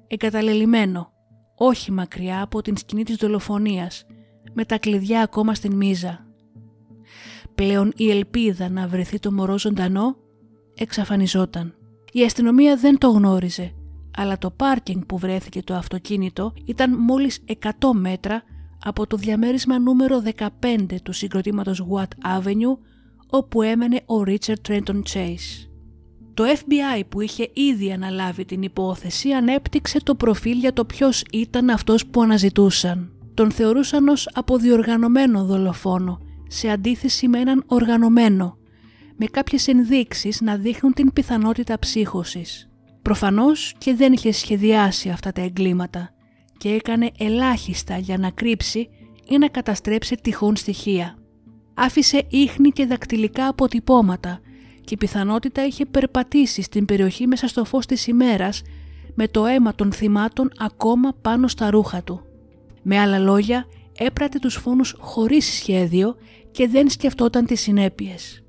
S2: εγκαταλελειμμένο, όχι μακριά από την σκηνή της δολοφονίας, με τα κλειδιά ακόμα στην μίζα. Πλέον η ελπίδα να βρεθεί το μωρό ζωντανό εξαφανιζόταν. Η αστυνομία δεν το γνώριζε, αλλά το πάρκινγκ που βρέθηκε το αυτοκίνητο ήταν μόλις 100 μέτρα από το διαμέρισμα νούμερο 15 του συγκροτήματος Watt Avenue όπου έμενε ο Richard Trenton Chase. Το FBI που είχε ήδη αναλάβει την υπόθεση ανέπτυξε το προφίλ για το ποιος ήταν αυτός που αναζητούσαν. Τον θεωρούσαν ως αποδιοργανωμένο δολοφόνο, σε αντίθεση με έναν οργανωμένο, με κάποιες ενδείξεις να δείχνουν την πιθανότητα ψύχωσης. Προφανώς και δεν είχε σχεδιάσει αυτά τα εγκλήματα και έκανε ελάχιστα για να κρύψει ή να καταστρέψει τυχόν στοιχεία. Άφησε ίχνη και δακτυλικά αποτυπώματα και η πιθανότητα είχε περπατήσει στην περιοχή μέσα στο φως της ημέρας με το αίμα των θυμάτων ακόμα πάνω στα ρούχα του. Με άλλα λόγια, έπρατε τους φόνους χωρίς σχέδιο και δεν σκεφτόταν τις συνέπειες.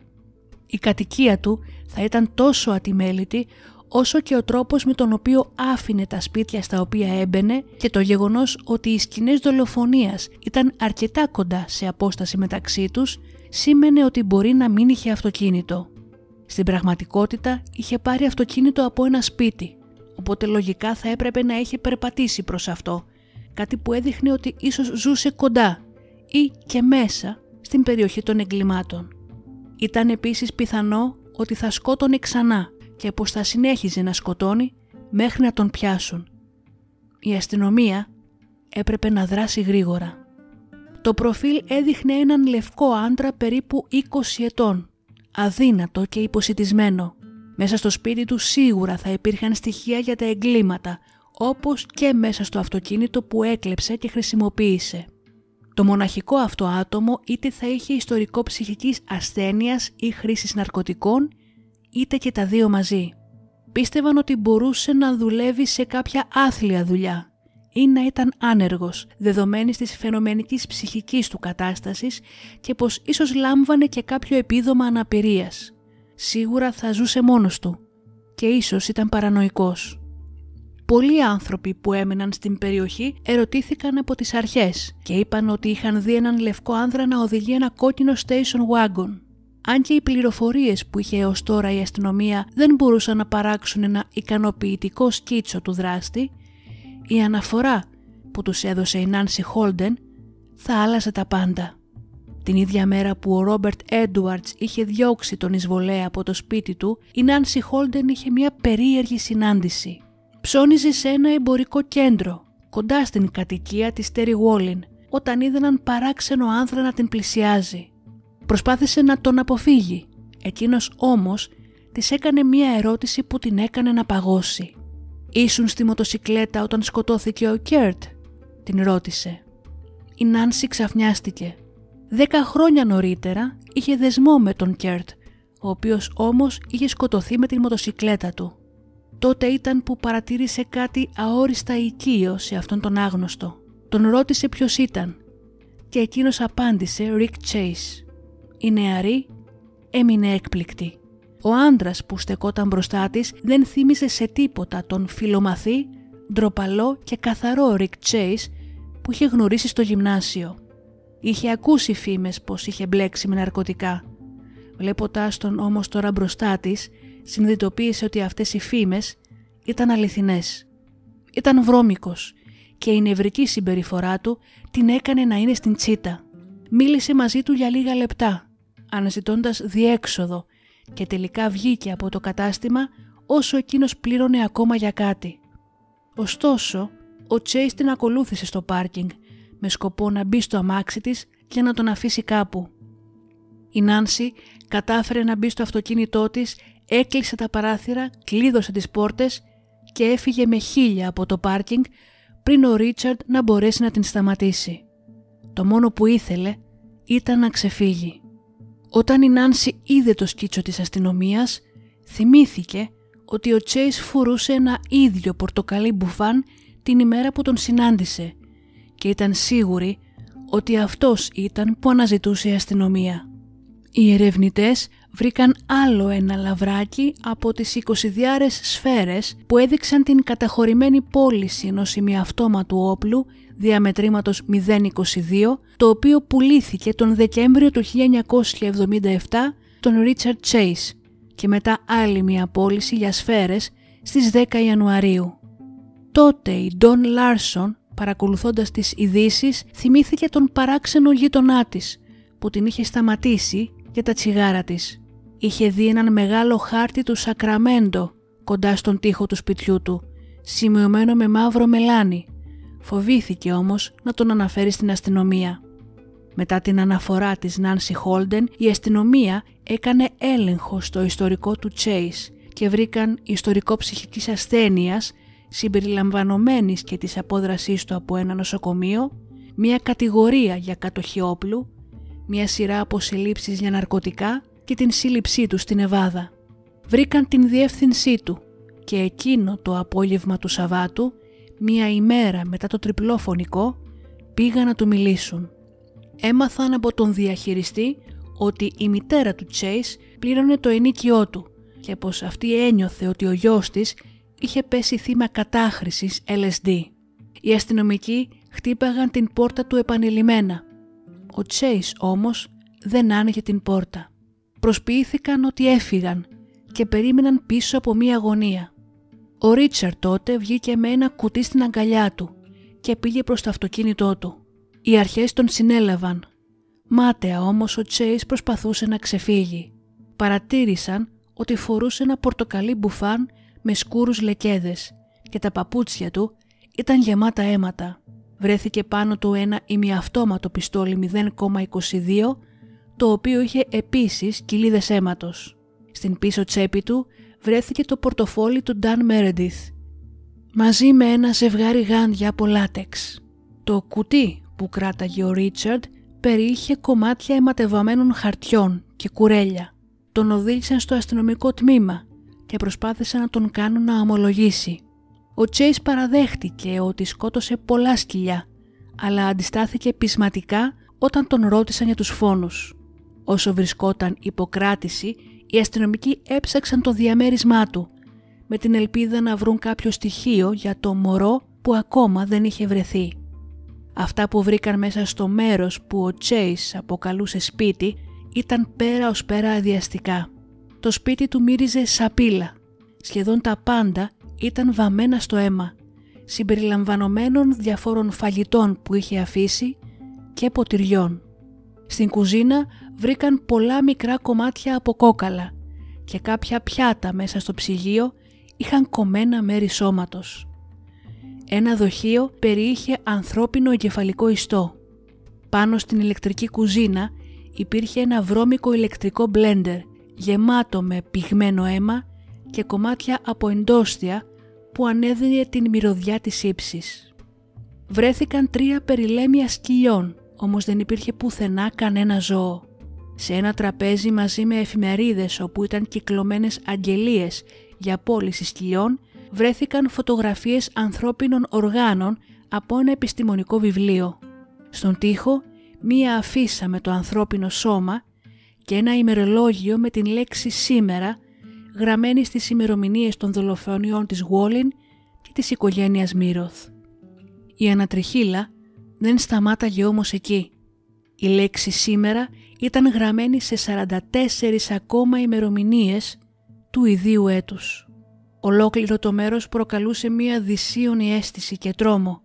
S2: Η κατοικία του θα ήταν τόσο ατιμέλητη όσο και ο τρόπος με τον οποίο άφηνε τα σπίτια στα οποία έμπαινε και το γεγονός ότι οι σκηνές δολοφονίας ήταν αρκετά κοντά σε απόσταση μεταξύ τους σήμαινε ότι μπορεί να μην είχε αυτοκίνητο. Στην πραγματικότητα είχε πάρει αυτοκίνητο από ένα σπίτι, οπότε λογικά θα έπρεπε να είχε περπατήσει προς αυτό, κάτι που έδειχνε ότι ίσως ζούσε κοντά ή και μέσα στην περιοχή των εγκλημάτων. Ήταν επίσης πιθανό ότι θα σκότωνε ξανά και πως θα συνέχιζε να σκοτώνει μέχρι να τον πιάσουν. Η αστυνομία έπρεπε να δράσει γρήγορα. Το προφίλ έδειχνε έναν λευκό άντρα περίπου 20 ετών, αδύνατο και υποσυτισμένο. Μέσα στο σπίτι του σίγουρα θα υπήρχαν στοιχεία για τα εγκλήματα, όπως και μέσα στο αυτοκίνητο που έκλεψε και χρησιμοποίησε. Το μοναχικό αυτό άτομο είτε θα είχε ιστορικό ψυχικής ασθένειας ή χρήσης ναρκωτικών, είτε και τα δύο μαζί. Πίστευαν ότι μπορούσε να δουλεύει σε κάποια άθλια δουλειά ή να ήταν άνεργος, δεδομένης της φαινομενικής ψυχικής του κατάστασης και πως ίσως λάμβανε και κάποιο επίδομα αναπηρίας. Σίγουρα θα ζούσε μόνος του και ίσως ήταν παρανοϊκός. Πολλοί άνθρωποι που έμεναν στην περιοχή ερωτήθηκαν από τις αρχές και είπαν ότι είχαν δει έναν λευκό άνδρα να οδηγεί ένα κόκκινο station wagon. Αν και οι πληροφορίες που είχε έως τώρα η αστυνομία δεν μπορούσαν να παράξουν ένα ικανοποιητικό σκίτσο του δράστη, η αναφορά που τους έδωσε η Νάνση Χόλντεν θα άλλαζε τα πάντα. Την ίδια μέρα που ο Ρόμπερτ Έντουαρτς είχε διώξει τον εισβολέα από το σπίτι του, η Νάνση Χόλντεν είχε μια περίεργη συνάντηση. Ψώνιζε σε ένα εμπορικό κέντρο, κοντά στην κατοικία της Τέρι Βόλιν, όταν είδε έναν παράξενο άντρα να την πλησιάζει. Προσπάθησε να τον αποφύγει, εκείνος όμως της έκανε μια ερώτηση που την έκανε να παγώσει. «Ήσουν στη μοτοσικλέτα όταν σκοτώθηκε ο Κέρτ» την ρώτησε. Η Νάνση ξαφνιάστηκε. Δέκα χρόνια νωρίτερα είχε δεσμό με τον Κέρτ, ο οποίος όμως είχε σκοτωθεί με τη μοτοσικλέτα του. Τότε ήταν που παρατήρησε κάτι αόριστα οικείο σε αυτόν τον άγνωστο. Τον ρώτησε ποιος ήταν και εκείνος απάντησε Rick Chase. Η νεαρή έμεινε έκπληκτη. Ο άντρας που στεκόταν μπροστά της δεν θύμισε σε τίποτα τον φιλομαθή, ντροπαλό και καθαρό Rick Chase που είχε γνωρίσει στο γυμνάσιο. Είχε ακούσει φήμες πως είχε μπλέξει με ναρκωτικά. Βλέποντάς τον όμως τώρα μπροστά της, συνειδητοποίησε ότι αυτές οι φήμες ήταν αληθινές. Ήταν βρώμικος και η νευρική συμπεριφορά του την έκανε να είναι στην τσίτα. Μίλησε μαζί του για λίγα λεπτά, αναζητώντας διέξοδο και τελικά βγήκε από το κατάστημα όσο εκείνος πλήρωνε ακόμα για κάτι. Ωστόσο, ο Τσέις την ακολούθησε στο πάρκινγκ με σκοπό να μπει στο αμάξι της και να τον αφήσει κάπου. Η Νάνση κατάφερε να μπει στο αυτοκίνητό της, έκλεισε τα παράθυρα, κλείδωσε τις πόρτες και έφυγε με χίλια από το πάρκινγκ πριν ο Ρίτσαρντ να μπορέσει να την σταματήσει. Το μόνο που ήθελε ήταν να ξεφύγει. Όταν η Νάνση είδε το σκίτσο της αστυνομίας, θυμήθηκε ότι ο Τσέις φορούσε ένα ίδιο πορτοκαλί μπουφάν την ημέρα που τον συνάντησε και ήταν σίγουρη ότι αυτός ήταν που αναζητούσε η αστυνομία. Οι ερευνητές βρήκαν άλλο ένα λαβράκι από τις 20 διάρες σφαίρες που έδειξαν την καταχωρημένη πώληση ενός ημιαυτόματου όπλου διαμετρήματος 022 το οποίο πουλήθηκε τον Δεκέμβριο του 1977 τον Richard Chase και μετά άλλη μια πώληση για σφαίρες στις 10 Ιανουαρίου. Τότε η Ντόν Λάρσον παρακολουθώντας τις ειδήσεις, θυμήθηκε τον παράξενο γείτονά της που την είχε σταματήσει για τα τσιγάρα της. Είχε δει έναν μεγάλο χάρτη του Σακραμέντο κοντά στον τοίχο του σπιτιού του, σημειωμένο με μαύρο μελάνι. Φοβήθηκε όμως να τον αναφέρει στην αστυνομία. Μετά την αναφορά της Νάνσι Χόλντεν, η αστυνομία έκανε έλεγχο στο ιστορικό του Chase και βρήκαν ιστορικό ψυχικής ασθένειας συμπεριλαμβανομένης και της απόδρασής του από ένα νοσοκομείο, μια κατηγορία για κατοχή όπλου, μια σειρά από συλλήψεις για ναρκωτικά και την σύλληψή του στην Εβάδα. Βρήκαν την διεύθυνσή του και εκείνο το απόγευμα του Σαββάτου, μία ημέρα μετά το τριπλό φωνικό, πήγαν να του μιλήσουν. Έμαθαν από τον διαχειριστή ότι η μητέρα του Chase πλήρωνε το ενίκιό του και πως αυτή ένιωθε ότι ο γιος της είχε πέσει θύμα κατάχρησης LSD. Οι αστυνομικοί χτύπαγαν την πόρτα του επανειλημμένα. Ο Τσέις όμως δεν άνοιγε την πόρτα. Προσποιήθηκαν ότι έφυγαν και περίμεναν πίσω από μία αγωνία. Ο Ρίτσαρ τότε βγήκε με ένα κουτί στην αγκαλιά του και πήγε προς το αυτοκίνητό του. Οι αρχές τον συνέλαβαν. Μάταια όμως ο Τσέις προσπαθούσε να ξεφύγει. Παρατήρησαν ότι φορούσε ένα πορτοκαλί μπουφάν με σκούρους λεκέδες και τα παπούτσια του ήταν γεμάτα αίματα. Βρέθηκε πάνω του ένα ημιαυτόματο πιστόλι 0,22 το οποίο είχε επίσης κοιλίδες αίματος. Στην πίσω τσέπη του βρέθηκε το πορτοφόλι του Dan Meredith μαζί με ένα ζευγάρι γάντια από λάτεξ. Το κουτί που κράταγε ο Ρίτσαρντ περιείχε κομμάτια αιματευαμένων χαρτιών και κουρέλια. Τον οδήγησαν στο αστυνομικό τμήμα και προσπάθησαν να τον κάνουν να ομολογήσει. Ο Τσέις παραδέχτηκε ότι σκότωσε πολλά σκυλιά, αλλά αντιστάθηκε πεισματικά όταν τον ρώτησαν για τους φόνους. Όσο βρισκόταν υποκράτηση, οι αστυνομικοί έψαξαν το διαμέρισμά του, με την ελπίδα να βρουν κάποιο στοιχείο για το μωρό που ακόμα δεν είχε βρεθεί. Αυτά που βρήκαν μέσα στο μέρος που ο Τσέις αποκαλούσε σπίτι ήταν πέρα ως πέρα αδιαστικά. Το σπίτι του μύριζε σαπίλα. Σχεδόν τα πάντα ήταν βαμμένα στο αίμα, συμπεριλαμβανομένων διαφόρων φαγητών που είχε αφήσει και ποτηριών. Στην κουζίνα βρήκαν πολλά μικρά κομμάτια από κόκαλα και κάποια πιάτα μέσα στο ψυγείο είχαν κομμένα μέρη σώματος. Ένα δοχείο περιείχε ανθρώπινο εγκεφαλικό ιστό. Πάνω στην ηλεκτρική κουζίνα υπήρχε ένα βρώμικο ηλεκτρικό μπλέντερ γεμάτο με πυγμένο αίμα και κομμάτια από εντόστια που ανέδινε την μυρωδιά της ύψης. Βρέθηκαν τρία περιλέμια σκυλιών, όμως δεν υπήρχε πουθενά κανένα ζώο. Σε ένα τραπέζι μαζί με εφημερίδες όπου ήταν κυκλωμένες αγγελίες για πώληση σκυλιών, βρέθηκαν φωτογραφίες ανθρώπινων οργάνων από ένα επιστημονικό βιβλίο. Στον τοίχο μία αφίσα με το ανθρώπινο σώμα και ένα ημερολόγιο με την λέξη «σήμερα» γραμμένη στις ημερομηνίες των δολοφονιών της Γουόλιν και της οικογένειας Μύροθ. Η ανατριχίλα δεν σταμάταγε όμως εκεί. Η λέξη «σήμερα» ήταν γραμμένη σε 44 ακόμα ημερομηνίες του ιδίου έτους. Ολόκληρο το μέρος προκαλούσε μία δυσίωνη αίσθηση και τρόμο,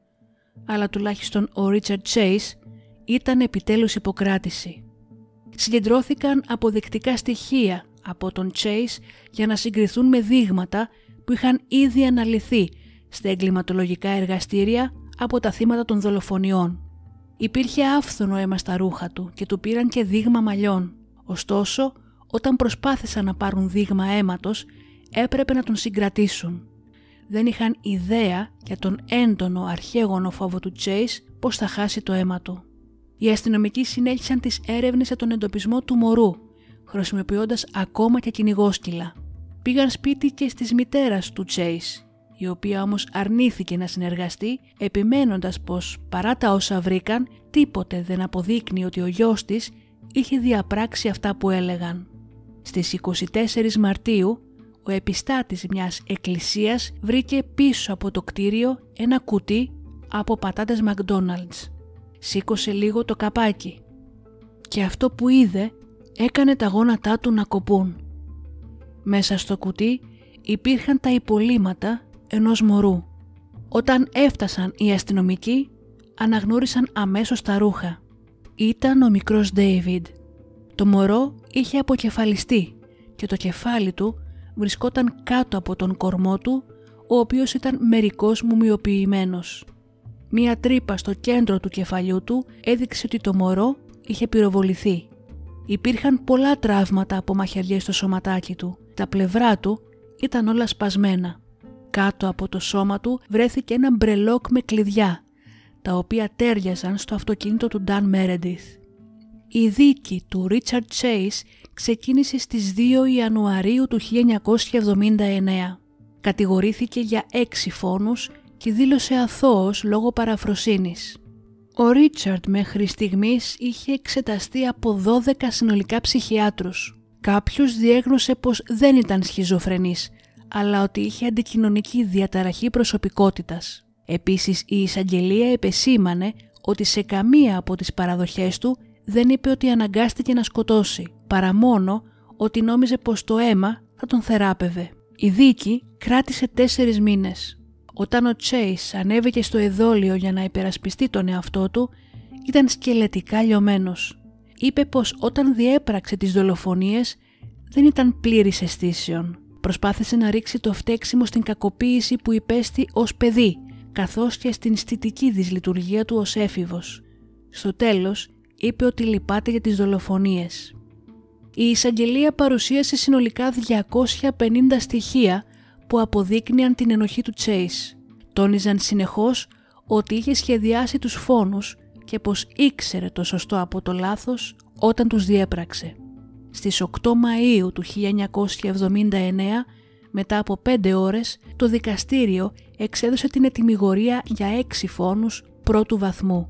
S2: αλλά τουλάχιστον ο Ρίτσαρντ Chase ήταν επιτέλους υποκράτηση. Συγκεντρώθηκαν αποδεικτικά στοιχεία από τον Chase για να συγκριθούν με δείγματα που είχαν ήδη αναλυθεί στα εγκληματολογικά εργαστήρια από τα θύματα των δολοφονιών. Υπήρχε άφθονο αίμα στα ρούχα του και του πήραν και δείγμα μαλλιών. Ωστόσο, όταν προσπάθησαν να πάρουν δείγμα αίματος, έπρεπε να τον συγκρατήσουν. Δεν είχαν ιδέα για τον έντονο αρχαίγωνο φόβο του Chase πώς θα χάσει το αίμα του. Οι αστυνομικοί συνέχισαν τις έρευνες για τον εντοπισμό του μωρού, χρησιμοποιώντας ακόμα και κυνηγόσκυλα. Πήγαν σπίτι και στις μητέρας του Chase, η οποία όμως αρνήθηκε να συνεργαστεί, επιμένοντας πως παρά τα όσα βρήκαν, τίποτε δεν αποδείκνει ότι ο γιος της είχε διαπράξει αυτά που έλεγαν. Στις 24 Μαρτίου, ο επιστάτης μιας εκκλησίας βρήκε πίσω από το κτίριο ένα κουτί από πατάτες McDonald's. Σήκωσε λίγο το καπάκι και αυτό που είδε έκανε τα γόνατά του να κοπούν. Μέσα στο κουτί υπήρχαν τα υπολείμματα ενός μωρού. Όταν έφτασαν οι αστυνομικοί, αναγνώρισαν αμέσως τα ρούχα. Ήταν ο μικρός Ντέιβιντ. Το μωρό είχε αποκεφαλιστεί και το κεφάλι του βρισκόταν κάτω από τον κορμό του, ο οποίος ήταν μερικώς μουμιοποιημένος. Μία τρύπα στο κέντρο του κεφαλιού του έδειξε ότι το μωρό είχε πυροβοληθεί. Υπήρχαν πολλά τραύματα από μαχαιριές στο σωματάκι του. Τα πλευρά του ήταν όλα σπασμένα. Κάτω από το σώμα του βρέθηκε ένα μπρελόκ με κλειδιά, τα οποία τέριαζαν στο αυτοκίνητο του Νταν Μέρεντιθ. Η δίκη του Ρίτσαρντ Chase ξεκίνησε στις 2 Ιανουαρίου του 1979. Κατηγορήθηκε για έξι φόνους και δήλωσε αθώος λόγω παραφροσύνης. Ο Ρίτσαρντ μέχρι στιγμής είχε εξεταστεί από 12 συνολικά ψυχιάτρους. Κάποιος διέγνωσε πως δεν ήταν σχιζοφρενής, αλλά ότι είχε αντικοινωνική διαταραχή προσωπικότητας. Επίσης η εισαγγελία επεσήμανε ότι σε καμία από τις παραδοχές του δεν είπε ότι αναγκάστηκε να σκοτώσει, παρά μόνο ότι νόμιζε πως το αίμα θα τον θεράπευε. Η δίκη κράτησε τέσσερις μήνες. Όταν ο Chase ανέβηκε στο εδόλιο για να υπερασπιστεί τον εαυτό του, ήταν σκελετικά λιωμένος. Είπε πως όταν διέπραξε τις δολοφονίες δεν ήταν πλήρης αισθήσεων. Προσπάθησε να ρίξει το φταίξιμο στην κακοποίηση που υπέστη ως παιδί, καθώς και στην στιτική δυσλειτουργία του ως έφηβος. Στο τέλος, είπε ότι λυπάται για τις δολοφονίες. Η εισαγγελία παρουσίασε συνολικά 250 στοιχεία που αποδείκνυαν την ενοχή του Chase. Τόνιζαν συνεχώς ότι είχε σχεδιάσει τους φόνους και πως ήξερε το σωστό από το λάθος όταν τους διέπραξε. Στις 8 Μαΐου του 1979, μετά από 5 ώρες, το δικαστήριο εξέδωσε την ετοιμιγορία για 6 φόνους πρώτου βαθμού.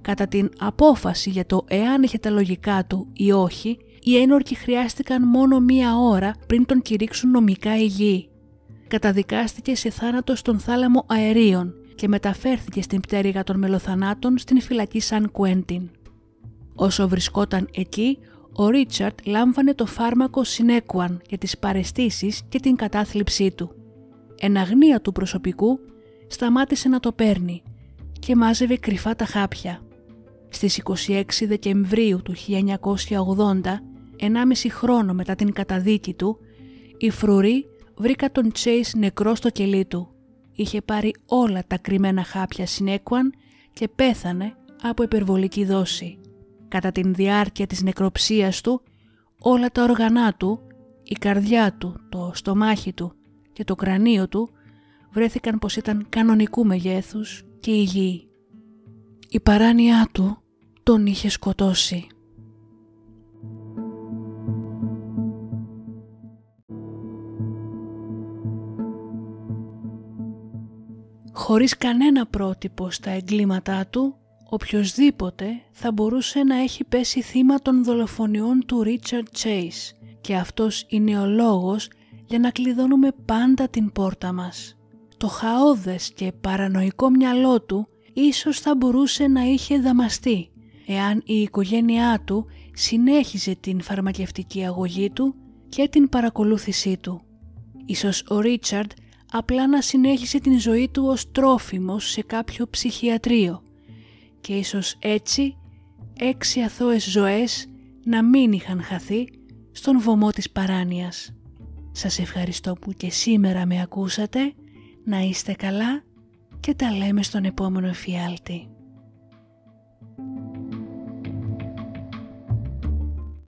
S2: Κατά την απόφαση για το εάν είχε τα λογικά του ή όχι, οι ένορκοι χρειάστηκαν μόνο μία ώρα πριν τον κηρύξουν νομικά υγιή καταδικάστηκε σε θάνατο στον θάλαμο αερίων και μεταφέρθηκε στην πτέρυγα των μελοθανάτων στην φυλακή Σαν Κουέντιν. Όσο βρισκόταν εκεί, ο Ρίτσαρτ λάμβανε το φάρμακο Συνέκουαν για τις παρεστήσεις και την κατάθλιψή του. Εν αγνία του προσωπικού σταμάτησε να το παίρνει και μάζευε κρυφά τα χάπια. Στις 26 Δεκεμβρίου του 1980, 1,5 χρόνο μετά την καταδίκη του, οι φρουροί βρήκα τον Chase νεκρό στο κελί του. Είχε πάρει όλα τα κρυμμένα χάπια Συνέκουαν και πέθανε από υπερβολική δόση. Κατά την διάρκεια της νεκροψίας του, όλα τα όργανά του, η καρδιά του, το στομάχι του και το κρανίο του βρέθηκαν πως ήταν κανονικού μεγέθους και υγιή. Η παράνοιά του τον είχε σκοτώσει. Χωρίς κανένα πρότυπο στα εγκλήματά του, οποιοδήποτε θα μπορούσε να έχει πέσει θύμα των δολοφονιών του Ρίτσαρντ Chase και αυτός είναι ο λόγος για να κλειδώνουμε πάντα την πόρτα μας. Το χαόδες και παρανοϊκό μυαλό του ίσως θα μπορούσε να είχε δαμαστεί εάν η οικογένειά του συνέχιζε την φαρμακευτική αγωγή του και την παρακολούθησή του. Ίσως ο Ρίτσαρντ απλά να συνέχισε την ζωή του ως τρόφιμος σε κάποιο ψυχιατρίο και ίσως έτσι έξι αθώες ζωές να μην είχαν χαθεί στον βωμό της παράνοιας. Σας ευχαριστώ που και σήμερα με ακούσατε, να είστε καλά και τα λέμε στον επόμενο εφιάλτη.